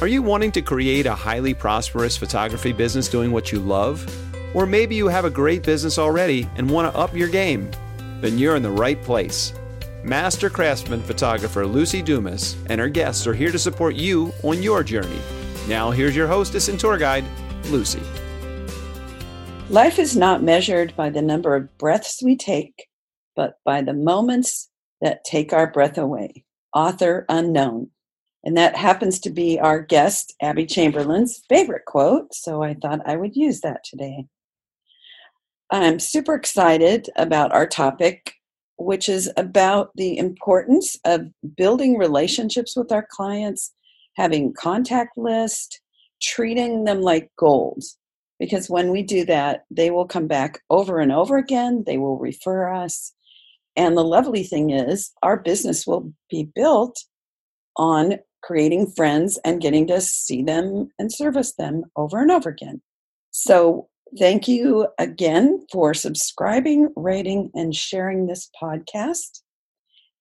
Are you wanting to create a highly prosperous photography business doing what you love? Or maybe you have a great business already and want to up your game? Then you're in the right place. Master craftsman photographer Luci Dumas and her guests are here to support you on your journey. Now, here's your hostess and tour guide, Luci. Life is not measured by the number of breaths we take, but by the moments that take our breath away. Author unknown. And that happens to be our guest, Abbey Chamberlain's favorite quote, so I thought I would use that today. I'm super excited about our topic, which is about the importance of building relationships with our clients, having contact list, treating them like gold. Because when we do that, they will come back over and over again, they will refer us. And the lovely thing is, our business will be built on creating friends and getting to see them and service them over and over again. So, thank you again for subscribing, rating, and sharing this podcast.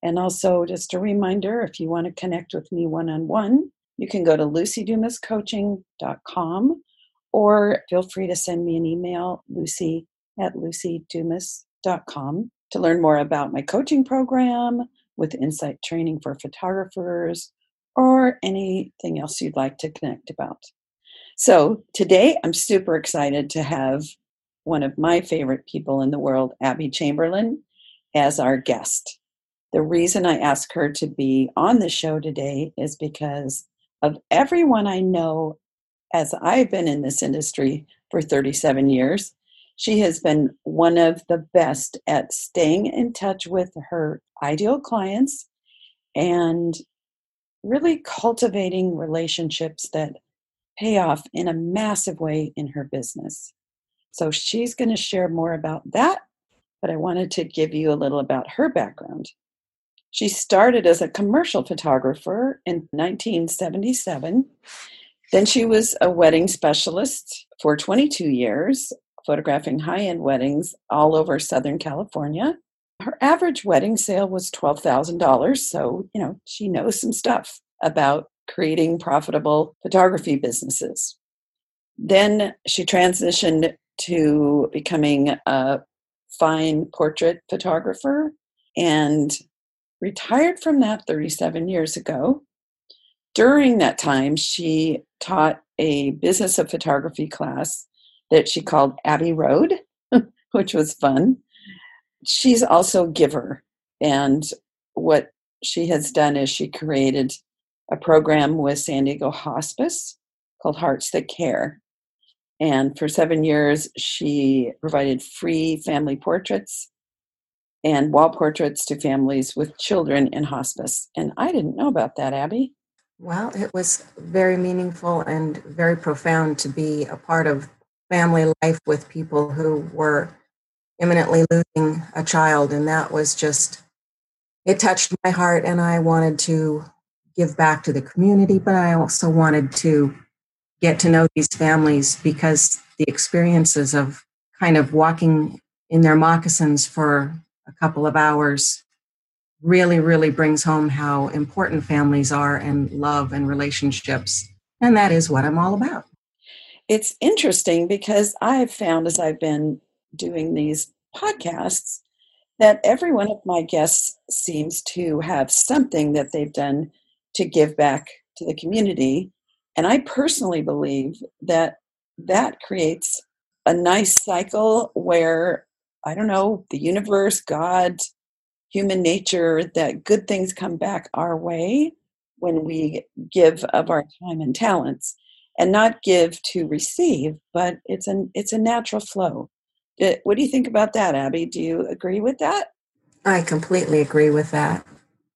And also, just a reminder if you want to connect with me one on one, you can go to lucidumascoaching.com or feel free to send me an email, luci at lucidumas.com, to learn more about my coaching program with insight training for photographers or anything else you'd like to connect about. So today I'm super excited to have one of my favorite people in the world, Abbey Chamberlain, as our guest. The reason I asked her to be on the show today is because of everyone I know as I've been in this industry for 37 years. She has been one of the best at staying in touch with her ideal clients and really cultivating relationships that pay off in a massive way in her business. So she's going to share more about that, but I wanted to give you a little about her background. She started as a commercial photographer in 1977. Then she was a wedding specialist for 22 years, photographing high end weddings all over Southern California her average wedding sale was $12,000. So, you know, she knows some stuff about creating profitable photography businesses. Then she transitioned to becoming a fine portrait photographer and retired from that 37 years ago. During that time, she taught a business of photography class that she called Abbey Road, which was fun she's also a giver. And what she has done is she created a program with San Diego Hospice called Hearts That Care. And for seven years, she provided free family portraits and wall portraits to families with children in hospice. And I didn't know about that, Abbey. Well, it was very meaningful and very profound to be a part of family life with people who were imminently losing a child. And that was just, it touched my heart. And I wanted to give back to the community, but I also wanted to get to know these families because the experiences of kind of walking in their moccasins for a couple of hours really, really brings home how important families are and love and relationships. And that is what I'm all about. It's interesting because I've found as I've been doing these podcasts that every one of my guests seems to have something that they've done to give back to the community. And I personally believe that that creates a nice cycle where, I don't know, the universe, God, human nature, that good things come back our way when we give of our time and talents and not give to receive, but it's an it's a natural flow. Uh, what do you think about that, Abbey? Do you agree with that? I completely agree with that.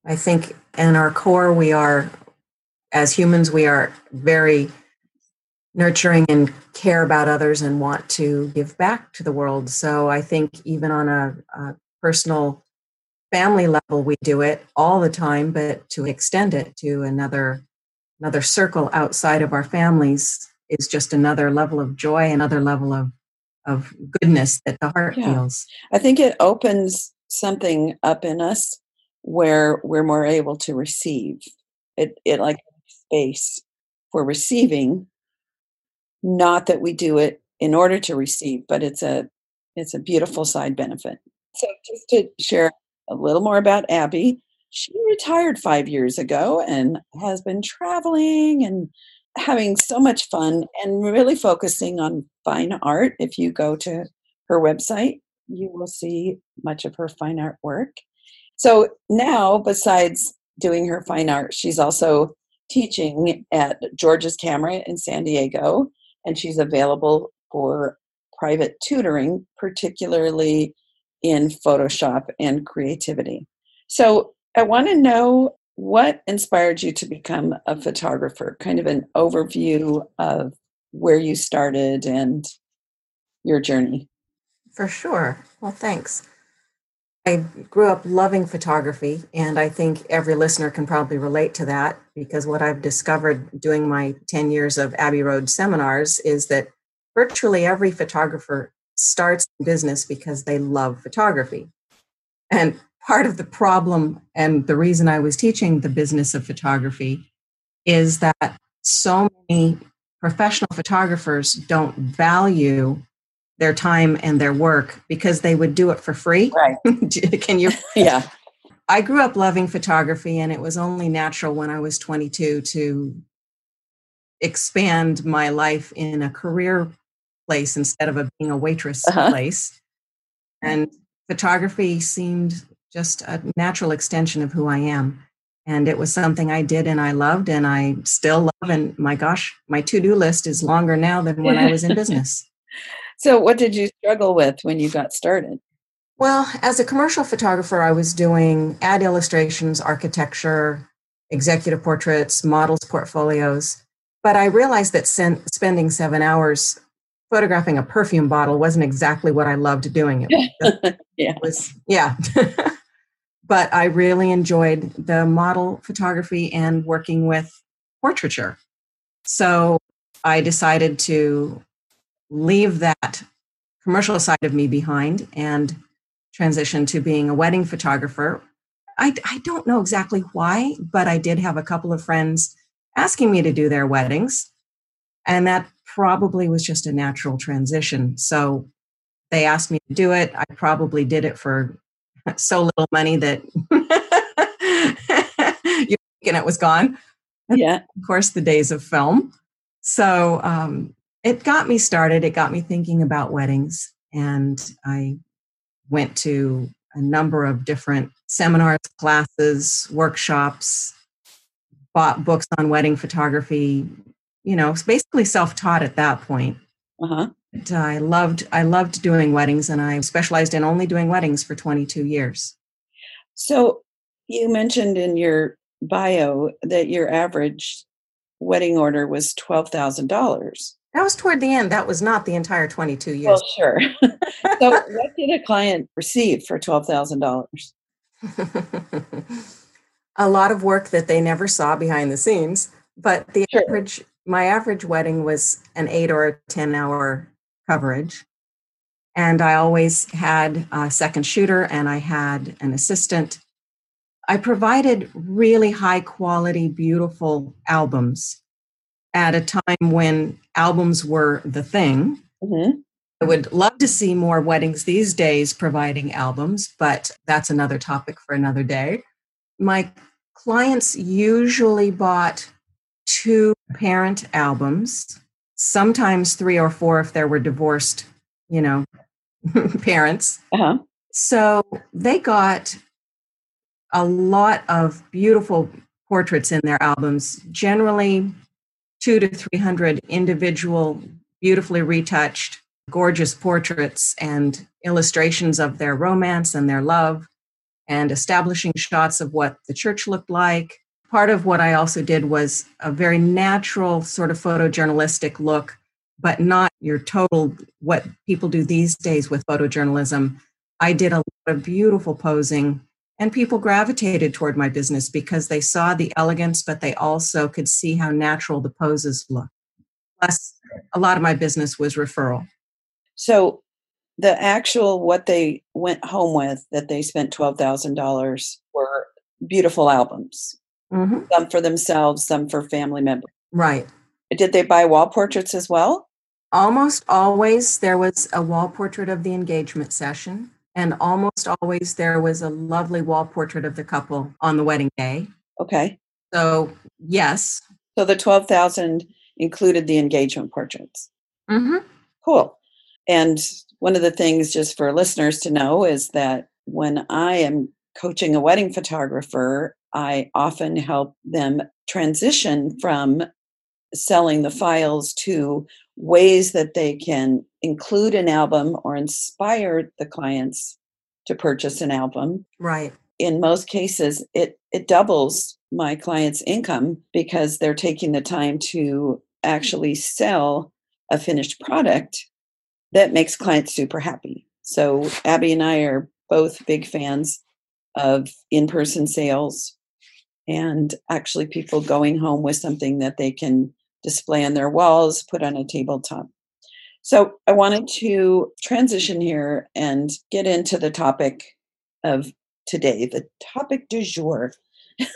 I think in our core, we are, as humans, we are very nurturing and care about others and want to give back to the world. So I think even on a, a personal family level, we do it all the time, but to extend it to another another circle outside of our families is just another level of joy, another level of of goodness that the heart yeah. feels. I think it opens something up in us where we're more able to receive. It it like space for receiving. Not that we do it in order to receive, but it's a it's a beautiful side benefit. So just to share a little more about Abbey, she retired five years ago and has been traveling and having so much fun and really focusing on fine art. If you go to her website, you will see much of her fine art work. So now, besides doing her fine art, she's also teaching at George's Camera in San Diego, and she's available for private tutoring, particularly in Photoshop and creativity. So I want to know what inspired you to become a photographer, kind of an overview of where you started and your journey. For sure. Well, thanks. I grew up loving photography, and I think every listener can probably relate to that because what I've discovered doing my 10 years of Abbey Road seminars is that virtually every photographer starts business because they love photography. And part of the problem and the reason I was teaching the business of photography is that so many professional photographers don't value their time and their work because they would do it for free. Right. Can you? Yeah. I grew up loving photography, and it was only natural when I was 22 to expand my life in a career place instead of a, being a waitress uh-huh. place. And photography seemed just a natural extension of who I am. And it was something I did and I loved and I still love. And my gosh, my to do list is longer now than when I was in business. So, what did you struggle with when you got started? Well, as a commercial photographer, I was doing ad illustrations, architecture, executive portraits, models portfolios. But I realized that spending seven hours photographing a perfume bottle wasn't exactly what I loved doing. It was, yeah. It was, yeah. But I really enjoyed the model photography and working with portraiture. So I decided to leave that commercial side of me behind and transition to being a wedding photographer. I, I don't know exactly why, but I did have a couple of friends asking me to do their weddings. And that probably was just a natural transition. So they asked me to do it. I probably did it for so little money that you and it was gone. Yeah. Of course, the days of film. So um, it got me started. It got me thinking about weddings. And I went to a number of different seminars, classes, workshops, bought books on wedding photography. You know, basically self-taught at that point. Uh-huh. But I loved I loved doing weddings, and I specialized in only doing weddings for 22 years. So you mentioned in your bio that your average wedding order was twelve thousand dollars. That was toward the end. That was not the entire 22 years. Well, sure. so, what did a client receive for $12,000? a lot of work that they never saw behind the scenes. But the sure. average, my average wedding was an eight or a 10 hour coverage. And I always had a second shooter and I had an assistant. I provided really high quality, beautiful albums at a time when albums were the thing. Mm-hmm. I would love to see more weddings these days providing albums, but that's another topic for another day. My clients usually bought two parent albums, sometimes three or four if there were divorced, you know, parents. Uh-huh. So they got a lot of beautiful portraits in their albums, generally two to 300 individual, beautifully retouched, gorgeous portraits and illustrations of their romance and their love, and establishing shots of what the church looked like. Part of what I also did was a very natural sort of photojournalistic look, but not your total what people do these days with photojournalism. I did a lot of beautiful posing and people gravitated toward my business because they saw the elegance, but they also could see how natural the poses look. Plus, a lot of my business was referral. So, the actual what they went home with that they spent twelve thousand dollars were beautiful albums. Mm-hmm. Some for themselves, some for family members. Right. Did they buy wall portraits as well? Almost always there was a wall portrait of the engagement session, and almost always there was a lovely wall portrait of the couple on the wedding day. Okay. So, yes. So the 12,000 included the engagement portraits. Mm-hmm. Cool. And one of the things, just for listeners to know, is that when I am coaching a wedding photographer, I often help them transition from selling the files to ways that they can include an album or inspire the clients to purchase an album. Right. In most cases, it, it doubles my client's income because they're taking the time to actually sell a finished product that makes clients super happy. So, Abbey and I are both big fans of in person sales and actually people going home with something that they can display on their walls, put on a tabletop. So I wanted to transition here and get into the topic of today, the topic du jour,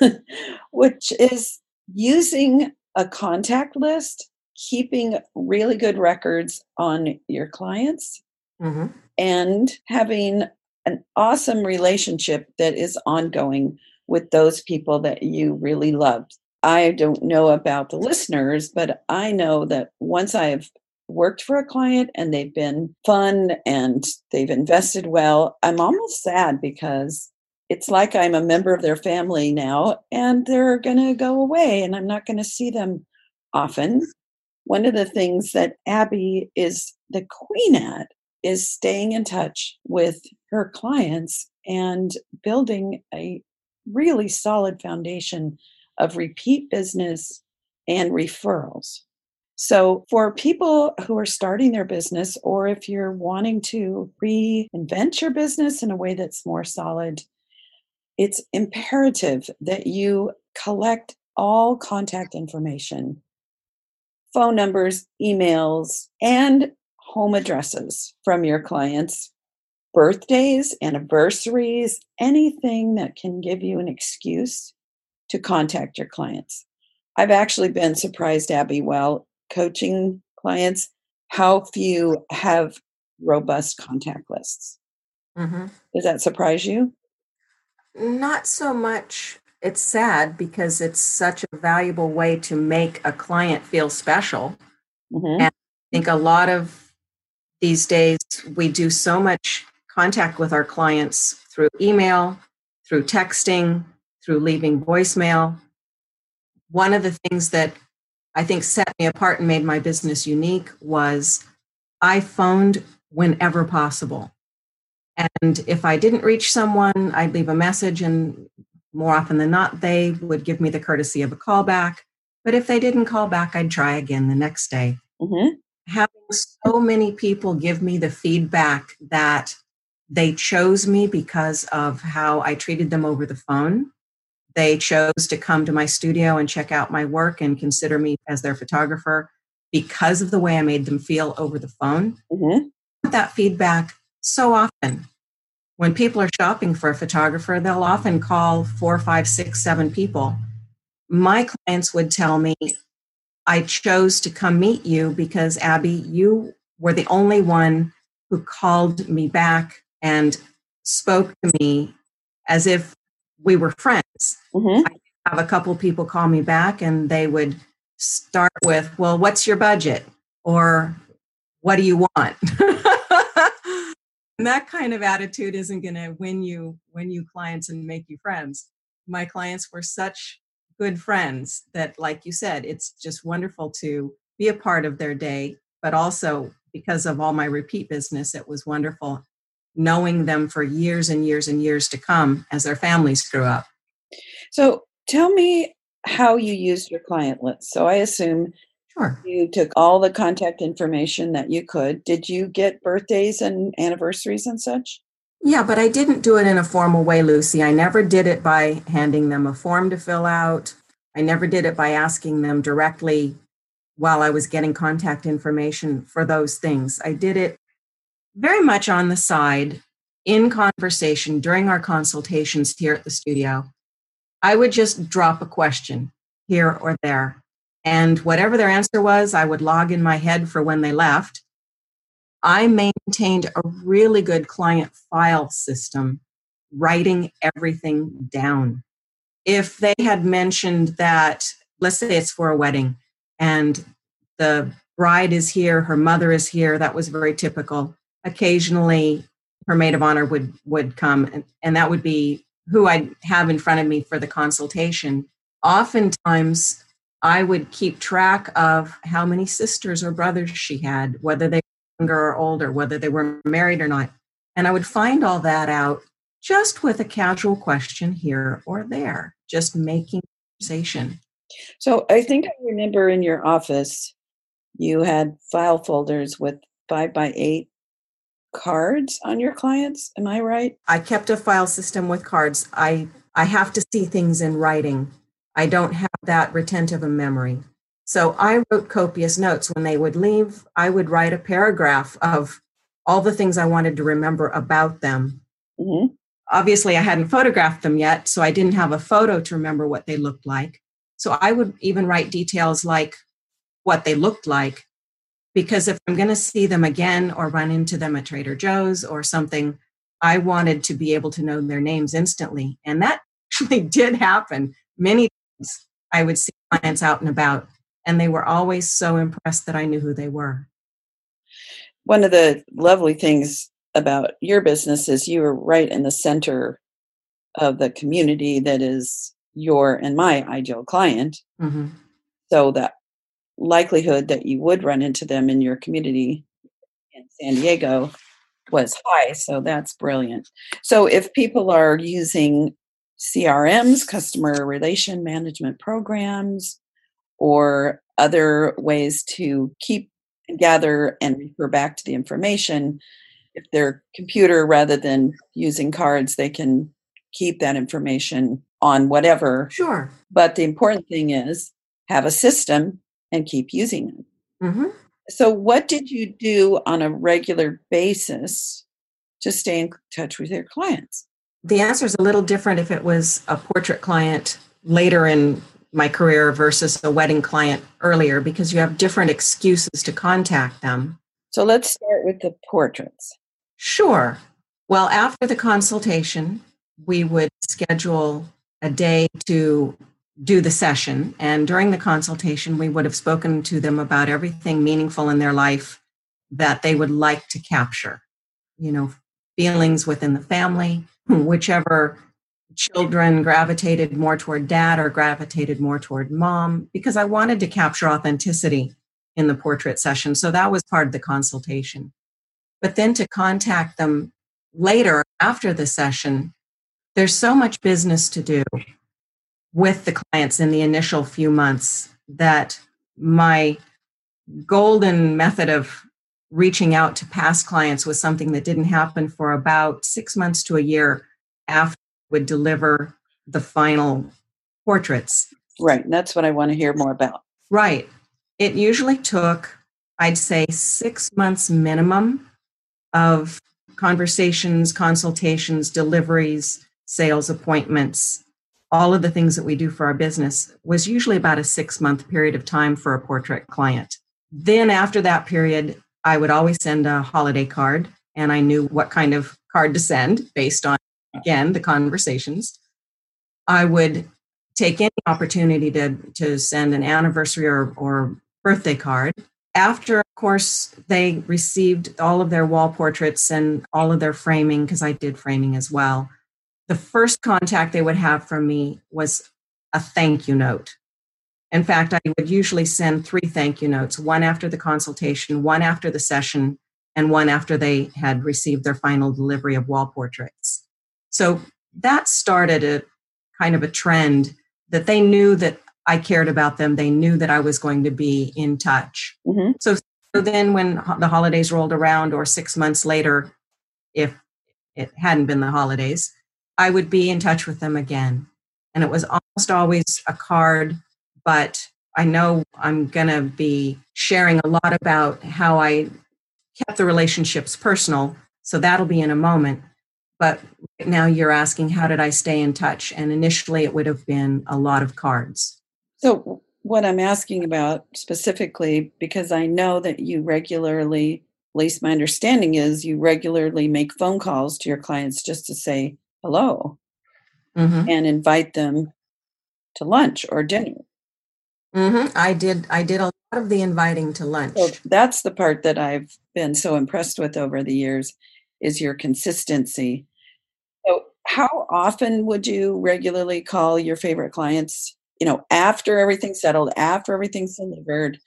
which is using a contact list, keeping really good records on your clients, mm-hmm. and having an awesome relationship that is ongoing with those people that you really loved. I don't know about the listeners, but I know that once I've worked for a client and they've been fun and they've invested well, I'm almost sad because it's like I'm a member of their family now and they're going to go away and I'm not going to see them often. One of the things that Abbey is the queen at is staying in touch with her clients and building a really solid foundation of repeat business and referrals. So, for people who are starting their business, or if you're wanting to reinvent your business in a way that's more solid, it's imperative that you collect all contact information phone numbers, emails, and home addresses from your clients birthdays, anniversaries, anything that can give you an excuse to contact your clients. I've actually been surprised, Abbey, while coaching clients, how few have robust contact lists. Mm-hmm. Does that surprise you? Not so much. It's sad because it's such a valuable way to make a client feel special. Mm-hmm. And I think a lot of these days we do so much contact with our clients through email, through texting, through leaving voicemail. One of the things that I think set me apart and made my business unique was I phoned whenever possible. And if I didn't reach someone, I'd leave a message, and more often than not, they would give me the courtesy of a call back. But if they didn't call back, I'd try again the next day. Mm-hmm. Having so many people give me the feedback that they chose me because of how I treated them over the phone. They chose to come to my studio and check out my work and consider me as their photographer because of the way I made them feel over the phone. Mm-hmm. That feedback so often. When people are shopping for a photographer, they'll often call four, five, six, seven people. My clients would tell me, I chose to come meet you because, Abbey, you were the only one who called me back and spoke to me as if we were friends. Mm-hmm. I have a couple people call me back and they would start with, Well, what's your budget? Or what do you want? and that kind of attitude isn't going to win you win you clients and make you friends. My clients were such good friends that like you said, it's just wonderful to be a part of their day, but also because of all my repeat business, it was wonderful knowing them for years and years and years to come as their families grew up. So tell me how you used your client list. So I assume sure. you took all the contact information that you could. Did you get birthdays and anniversaries and such? Yeah, but I didn't do it in a formal way, Luci. I never did it by handing them a form to fill out. I never did it by asking them directly while I was getting contact information for those things. I did it very much on the side in conversation during our consultations here at the studio. I would just drop a question here or there. And whatever their answer was, I would log in my head for when they left. I maintained a really good client file system, writing everything down. If they had mentioned that, let's say it's for a wedding, and the bride is here, her mother is here, that was very typical. Occasionally, her maid of honor would would come, and, and that would be who I'd have in front of me for the consultation. Oftentimes, I would keep track of how many sisters or brothers she had, whether they were younger or older, whether they were married or not. And I would find all that out just with a casual question here or there, just making conversation. So I think I remember in your office, you had file folders with five by eight cards on your clients. Am I right? I kept a file system with cards. I I have to see things in writing. I don't have that retentive of memory. So I wrote copious notes. When they would leave, I would write a paragraph of all the things I wanted to remember about them. Mm-hmm. Obviously, I hadn't photographed them yet, so I didn't have a photo to remember what they looked like. So I would even write details like what they looked like, because if I'm going to see them again or run into them at Trader Joe's or something, I wanted to be able to know their names instantly. And that actually did happen many times. I would see clients out and about, and they were always so impressed that I knew who they were. One of the lovely things about your business is you are right in the center of the community that is your and my ideal client. Mm-hmm. So the likelihood that you would run into them in your community in San Diego was high. So that's brilliant. So if people are using CRMs, customer relation management programs, or other ways to keep and gather and refer back to the information. If their computer, rather than using cards, they can keep that information on whatever. Sure. But the important thing is have a system and keep using it. Mm-hmm. So, what did you do on a regular basis to stay in touch with your clients? the answer is a little different if it was a portrait client later in my career versus a wedding client earlier because you have different excuses to contact them. So let's start with the portraits. Sure. Well, after the consultation, we would schedule a day to do the session. And during the consultation, we would have spoken to them about everything meaningful in their life that they would like to capture. You know, feelings within the family, whichever children gravitated more toward dad or gravitated more toward mom, because I wanted to capture authenticity in the portrait session. So that was part of the consultation. But then to contact them later after the session, there's so much business to do with the clients in the initial few months that my golden method of reaching out to past clients was something that didn't happen for about six months to a year after would deliver the final portraits. Right. That's what I want to hear more about. Right. It usually took, I'd say, six months minimum of conversations, consultations, deliveries, sales appointments, all of the things that we do for our business was usually about a six month period of time for a portrait client. Then, after that period, I would always send a holiday card, and I knew what kind of card to send based on, again, the conversations. I would take any opportunity to, to send an anniversary or, or birthday card. After, of course, they received all of their wall portraits and all of their framing, because I did framing as well, the first contact they would have from me was a thank you note. In fact, I would usually send three thank you notes one after the consultation, one after the session, and one after they had received their final delivery of wall portraits. So that started a kind of a trend that they knew that I cared about them. They knew that I was going to be in touch. Mm-hmm. So, so then when the holidays rolled around, or six months later, if it hadn't been the holidays, I would be in touch with them again. And it was almost always a card but I know I'm going to be sharing a lot about how I kept the relationships personal. So that'll be in a moment. But right now you're asking, how did I stay in touch? And initially it would have been a lot of cards. So what I'm asking about specifically because I know that you regularly, at least my understanding is, you regularly make phone calls to your clients just to say hello Mm-hmm. and invite them to lunch or dinner. Mm-hmm. I did. I did a lot of the inviting to lunch. So that's the part that I've been so impressed with over the years is your consistency. So how often would you regularly call your favorite clients, you know, after everything's settled, after everything's delivered?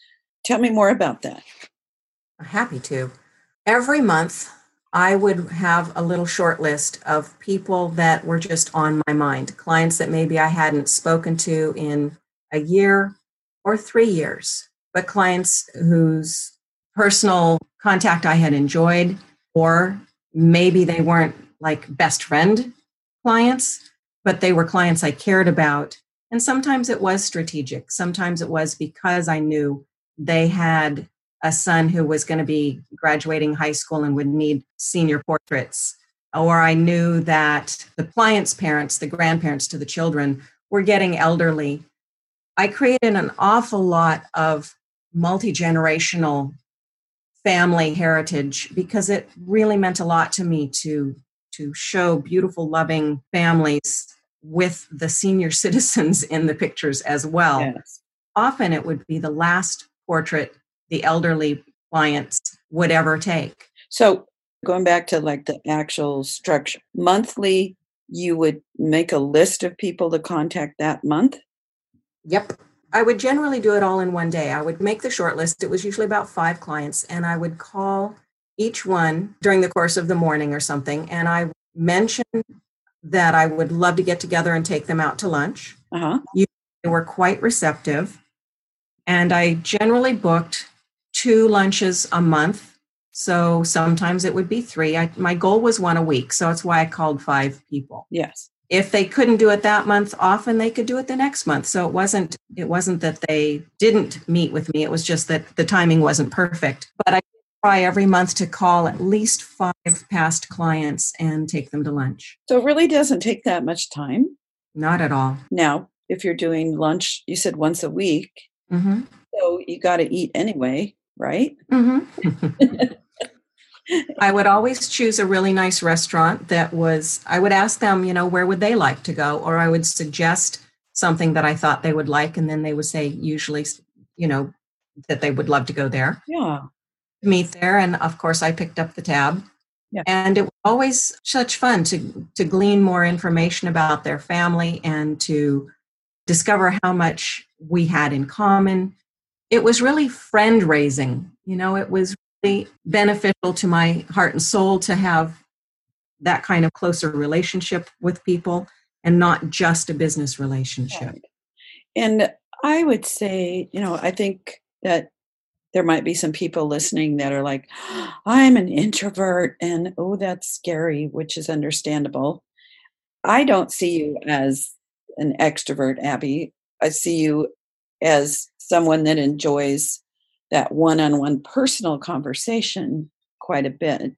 Tell me more about that. Happy to. Every month, I would have a little short list of people that were just on my mind, clients that maybe I hadn't spoken to in a year or three years, but clients whose personal contact I had enjoyed, or maybe they weren't like best friend clients, but they were clients I cared about. And sometimes it was strategic. Sometimes it was because I knew they had a son who was going to be graduating high school and would need senior portraits. Or I knew that the client's parents, the grandparents to the children, were getting elderly. I created an awful lot of multi generational family heritage because it really meant a lot to me to to show beautiful loving families with the senior citizens in the pictures as well Yes. often it would be the last portrait the elderly clients would ever take. So going back to like the actual structure, monthly, you would make a list of people to contact that month. Yep. I would generally do it all in one day. I would make the short list. It was usually about five clients, and I would call each one during the course of the morning or something. And I mentioned that I would love to get together and take them out to lunch. Uh huh. They were quite receptive. And I generally booked two lunches a month. So sometimes it would be three. I, my goal was one a week. So that's why I called five people. Yes. If they couldn't do it that month, often they could do it the next month. So it wasn't it wasn't that they didn't meet with me. It was just that the timing wasn't perfect. But I try every month to call at least five past clients and take them to lunch. So it really doesn't take that much time. Not at all. Now, if you're doing lunch, you said once a week, Mm-hmm. so you got to eat anyway, right? Mm-hmm. I would always choose a really nice restaurant that was, I would ask them, you know, where would they like to go? Or I would suggest something that I thought they would like. And then they would say, usually, you know, that they would love to go there, Yeah. meet there. And of course, I picked up the tab. Yeah. And it was always such fun to, to glean more information about their family and to discover how much we had in common. It was really friend raising. You know, it was really beneficial to my heart and soul to have that kind of closer relationship with people and not just a business relationship. And I would say, you know, I think that there might be some people listening that are like, oh, I'm an introvert and oh, that's scary, which is understandable. I don't see you as an extrovert, Abbey. I see you as someone that enjoys that one on one personal conversation quite a bit.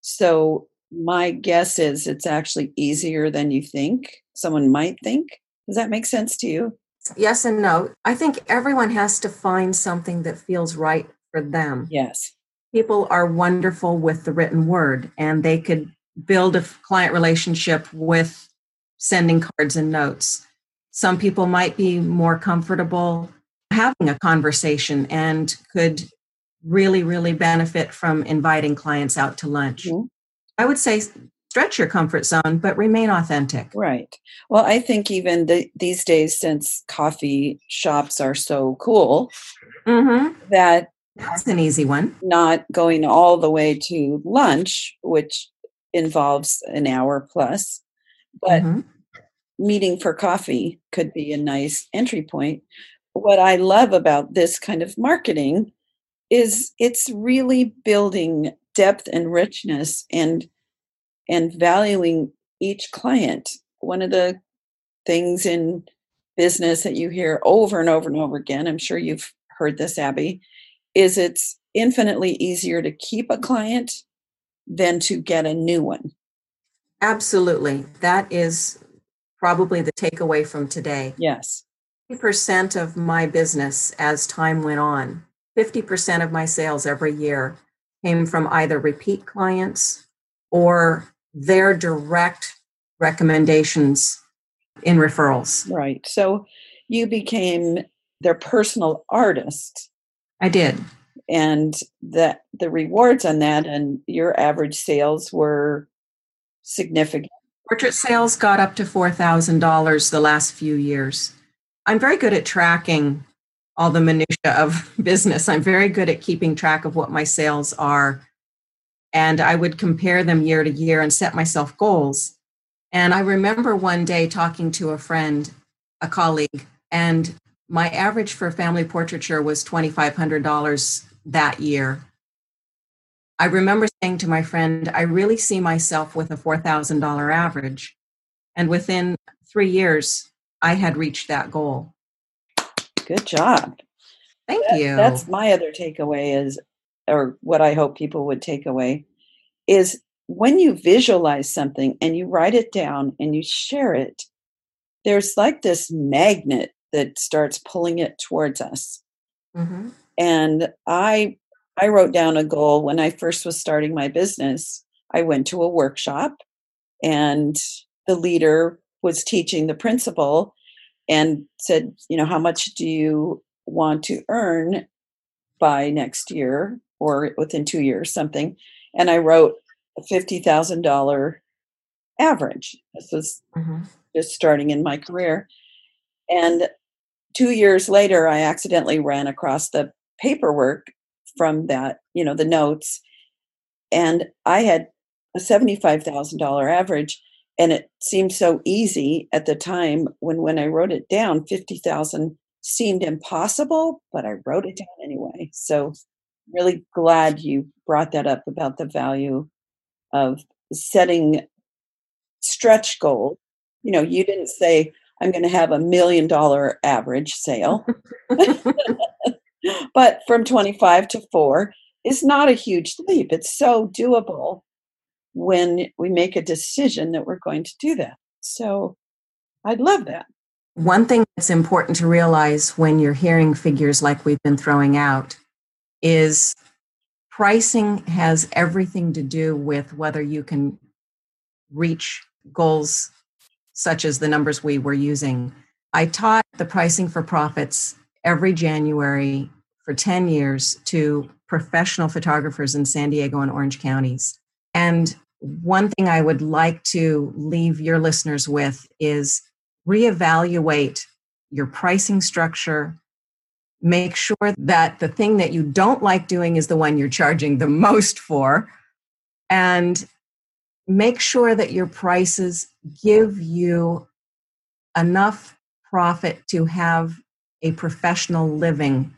So, my guess is it's actually easier than you think, someone might think. Does that make sense to you? Yes and no. I think everyone has to find something that feels right for them. Yes. People are wonderful with the written word and they could build a client relationship with sending cards and notes. Some people might be more comfortable having a conversation and could really, really benefit from inviting clients out to lunch. Mhm. I would say stretch your comfort zone, but remain authentic. Right. Well, I think even the, these days, since coffee shops are so cool, Mm-hmm. that That's an easy one. not going all the way to lunch, which involves an hour plus, but Mhm. Meeting for coffee could be a nice entry point. What I love about this kind of marketing is it's really building depth and richness and and valuing each client. One of the things in business that you hear over and over and over again, I'm sure you've heard this, Abbey, is it's infinitely easier to keep a client than to get a new one. Absolutely. That is probably the takeaway from today. Yes. 50% of my business as time went on, 50% of my sales every year came from either repeat clients or their direct recommendations in referrals. Right. So you became their personal artist. I did. And that the rewards on that and your average sales were significant. Portrait sales got up to $4,000 the last few years. I'm very good at tracking all the minutia of business. I'm very good at keeping track of what my sales are. And I would compare them year to year and set myself goals. And I remember one day talking to a friend, a colleague, and my average for family portraiture was $2,500 that year. I remember saying to my friend, I really see myself with a $4,000 average. And within three years, I had reached that goal. Good job. Thank That- you. That's my other takeaway is, or what I hope people would take away is when you visualize something and you write it down and you share it, there's like this magnet that starts pulling it towards us. hmm And I I wrote down a goal when I first was starting my business. I went to a workshop and the leader was teaching the principal and said, you know, how much do you want to earn by next year or within 2 years something. And I wrote a $50,000 average. This was hmm just starting in my career. And two years later, I accidentally ran across the paperwork from that, you know, the notes. And I had a $75,000 average. And it seemed so easy at the time when, when I wrote it down, 50,000 seemed impossible, but I wrote it down anyway. So really glad you brought that up about the value of setting stretch goals you know, you didn't say, I'm going to have a million dollar average sale. but from 25 to 4 is not a huge leap. It's so doable when we make a decision that we're going to do that. So I'd love that. One thing that's important to realize when you're hearing figures like we've been throwing out is pricing has everything to do with whether you can reach goals such as the numbers we were using. I taught the pricing for profits every January for 10 years to professional photographers in San Diego and Orange counties. And one thing I would like to leave your listeners with is reevaluate your pricing structure. Make sure that the thing that you don't like doing is the one you're charging the most for. And make sure that your prices give you enough profit to have a professional living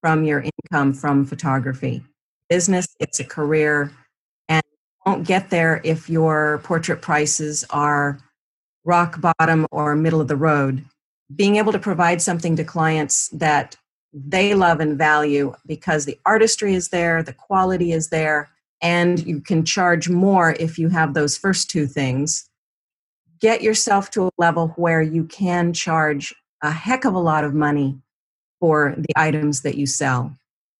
from your income from photography. Business, it's a career, and won't get there if your portrait prices are rock bottom or middle of the road. Being able to provide something to clients that they love and value because the artistry is there, the quality is there, and you can charge more if you have those first two things. Get yourself to a level where you can charge a heck of a lot of money for the items that you sell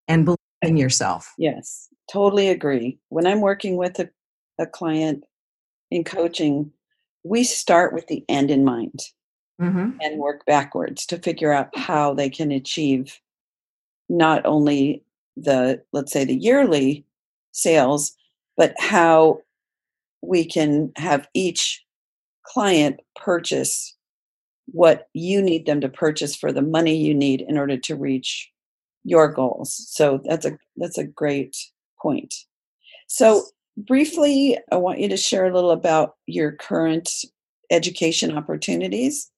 and believe in yourself. Yes, totally agree. When I'm working with a, a client in coaching, we start with the end in mind Mm-hmm. and work backwards to figure out how they can achieve not only the, let's say, the yearly sales, but how we can have each client purchase what you need them to purchase for the money you need in order to reach your goals. So that's a that's a great point. So briefly, I want you to share a little about your current education opportunities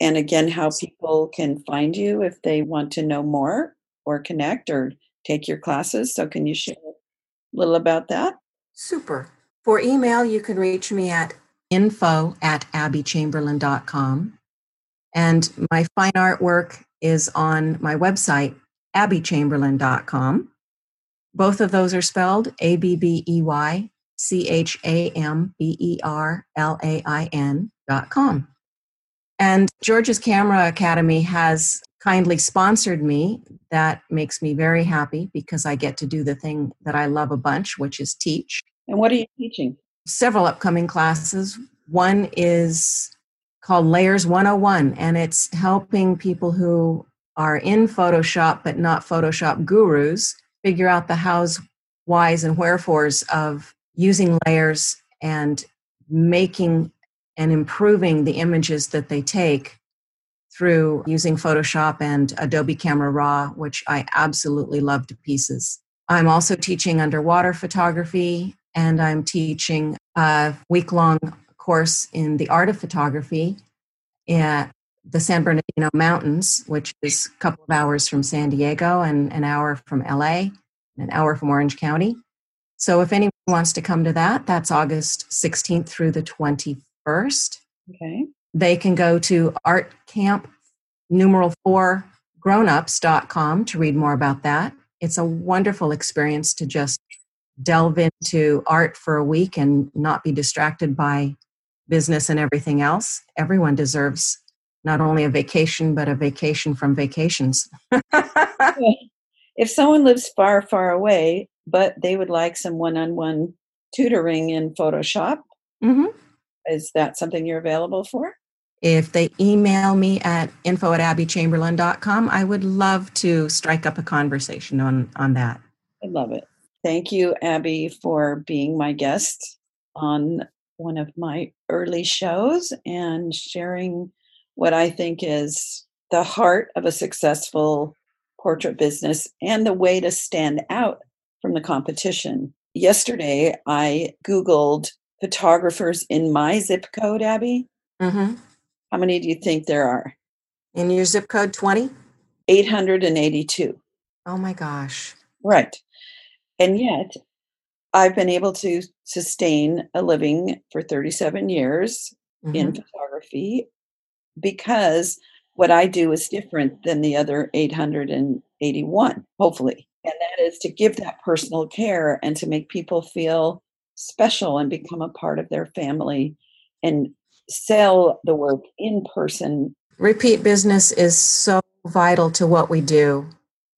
and again how people can find you if they want to know more or connect or take your classes. So can you share a little about that? Super. For email, you can reach me at info at abbeychamberlain.com. And my fine artwork is on my website, abbeychamberlain.com. Both of those are spelled A B B E Y C H A M B E R L A I N dot com. And George's Camera Academy has kindly sponsored me. That makes me very happy because I get to do the thing that I love a bunch, which is teach. And what are you teaching? Several upcoming classes. One is called Layers 101, and it's helping people who are in Photoshop but not Photoshop gurus figure out the hows, whys, and wherefores of using layers and making and improving the images that they take through using Photoshop and Adobe Camera Raw, which I absolutely love to pieces. I'm also teaching underwater photography and I'm teaching a week long course in the art of photography at the San Bernardino Mountains, which is a couple of hours from San Diego and an hour from LA, an hour from Orange County. So if anyone wants to come to that, that's August 16th through the 21st. Okay. They can go to art camp numeral four grownups.com to read more about that. It's a wonderful experience to just delve into art for a week and not be distracted by business and everything else. Everyone deserves not only a vacation, but a vacation from vacations. if someone lives far, far away, but they would like some one on one tutoring in Photoshop, mm-hmm. is that something you're available for? If they email me at info at abbeychamberlain.com, I would love to strike up a conversation on, on that. I love it. Thank you, Abbey, for being my guest on one of my early shows and sharing what I think is the heart of a successful portrait business and the way to stand out from the competition. Yesterday, I Googled photographers in my zip code, Abbey. Mm-hmm. How many do you think there are? In your zip code 20? 882. Oh my gosh. Right. And yet, I've been able to sustain a living for 37 years mm-hmm. in photography because what I do is different than the other 881, hopefully. And that is to give that personal care and to make people feel special and become a part of their family and sell the work in person. Repeat business is so vital to what we do.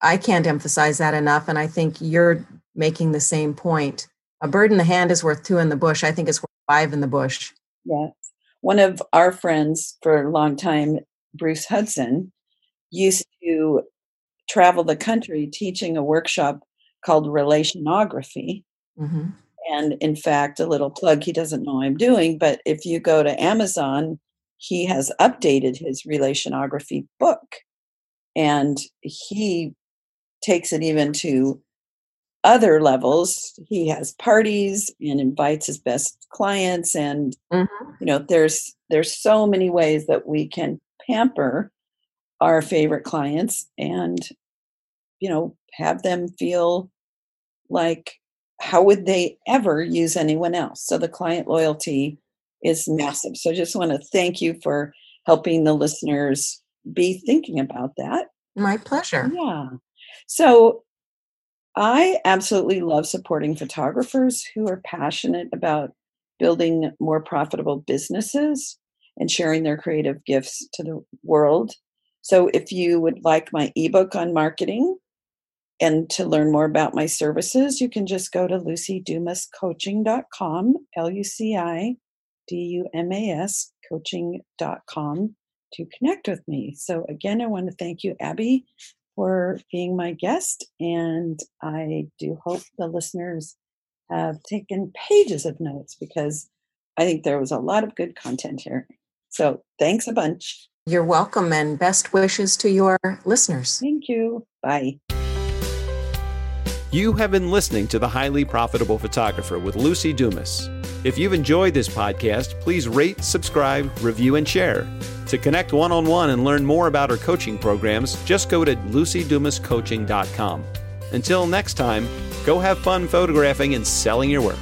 I can't emphasize that enough. And I think you're making the same point. A bird in the hand is worth two in the bush. I think it's worth five in the bush. Yes. One of our friends for a long time, Bruce Hudson, used to travel the country teaching a workshop called relationography. Mm-hmm. And in fact, a little plug he doesn't know I'm doing, but if you go to Amazon, he has updated his relationography book. And he takes it even to other levels. He has parties and invites his best clients and mm-hmm. you know there's there's so many ways that we can pamper our favorite clients and you know have them feel like how would they ever use anyone else? So the client loyalty is massive. So I just want to thank you for helping the listeners be thinking about that. My pleasure. Yeah. So I absolutely love supporting photographers who are passionate about building more profitable businesses and sharing their creative gifts to the world. So if you would like my ebook on marketing, and to learn more about my services, you can just go to lucidumascoaching.com, L U C I D U M A S, coaching.com to connect with me. So, again, I want to thank you, Abbey, for being my guest. And I do hope the listeners have taken pages of notes because I think there was a lot of good content here. So, thanks a bunch. You're welcome and best wishes to your listeners. Thank you. Bye. You have been listening to The Highly Profitable Photographer with Luci Dumas. If you've enjoyed this podcast, please rate, subscribe, review, and share. To connect one on one and learn more about our coaching programs, just go to lucidumascoaching.com. Until next time, go have fun photographing and selling your work.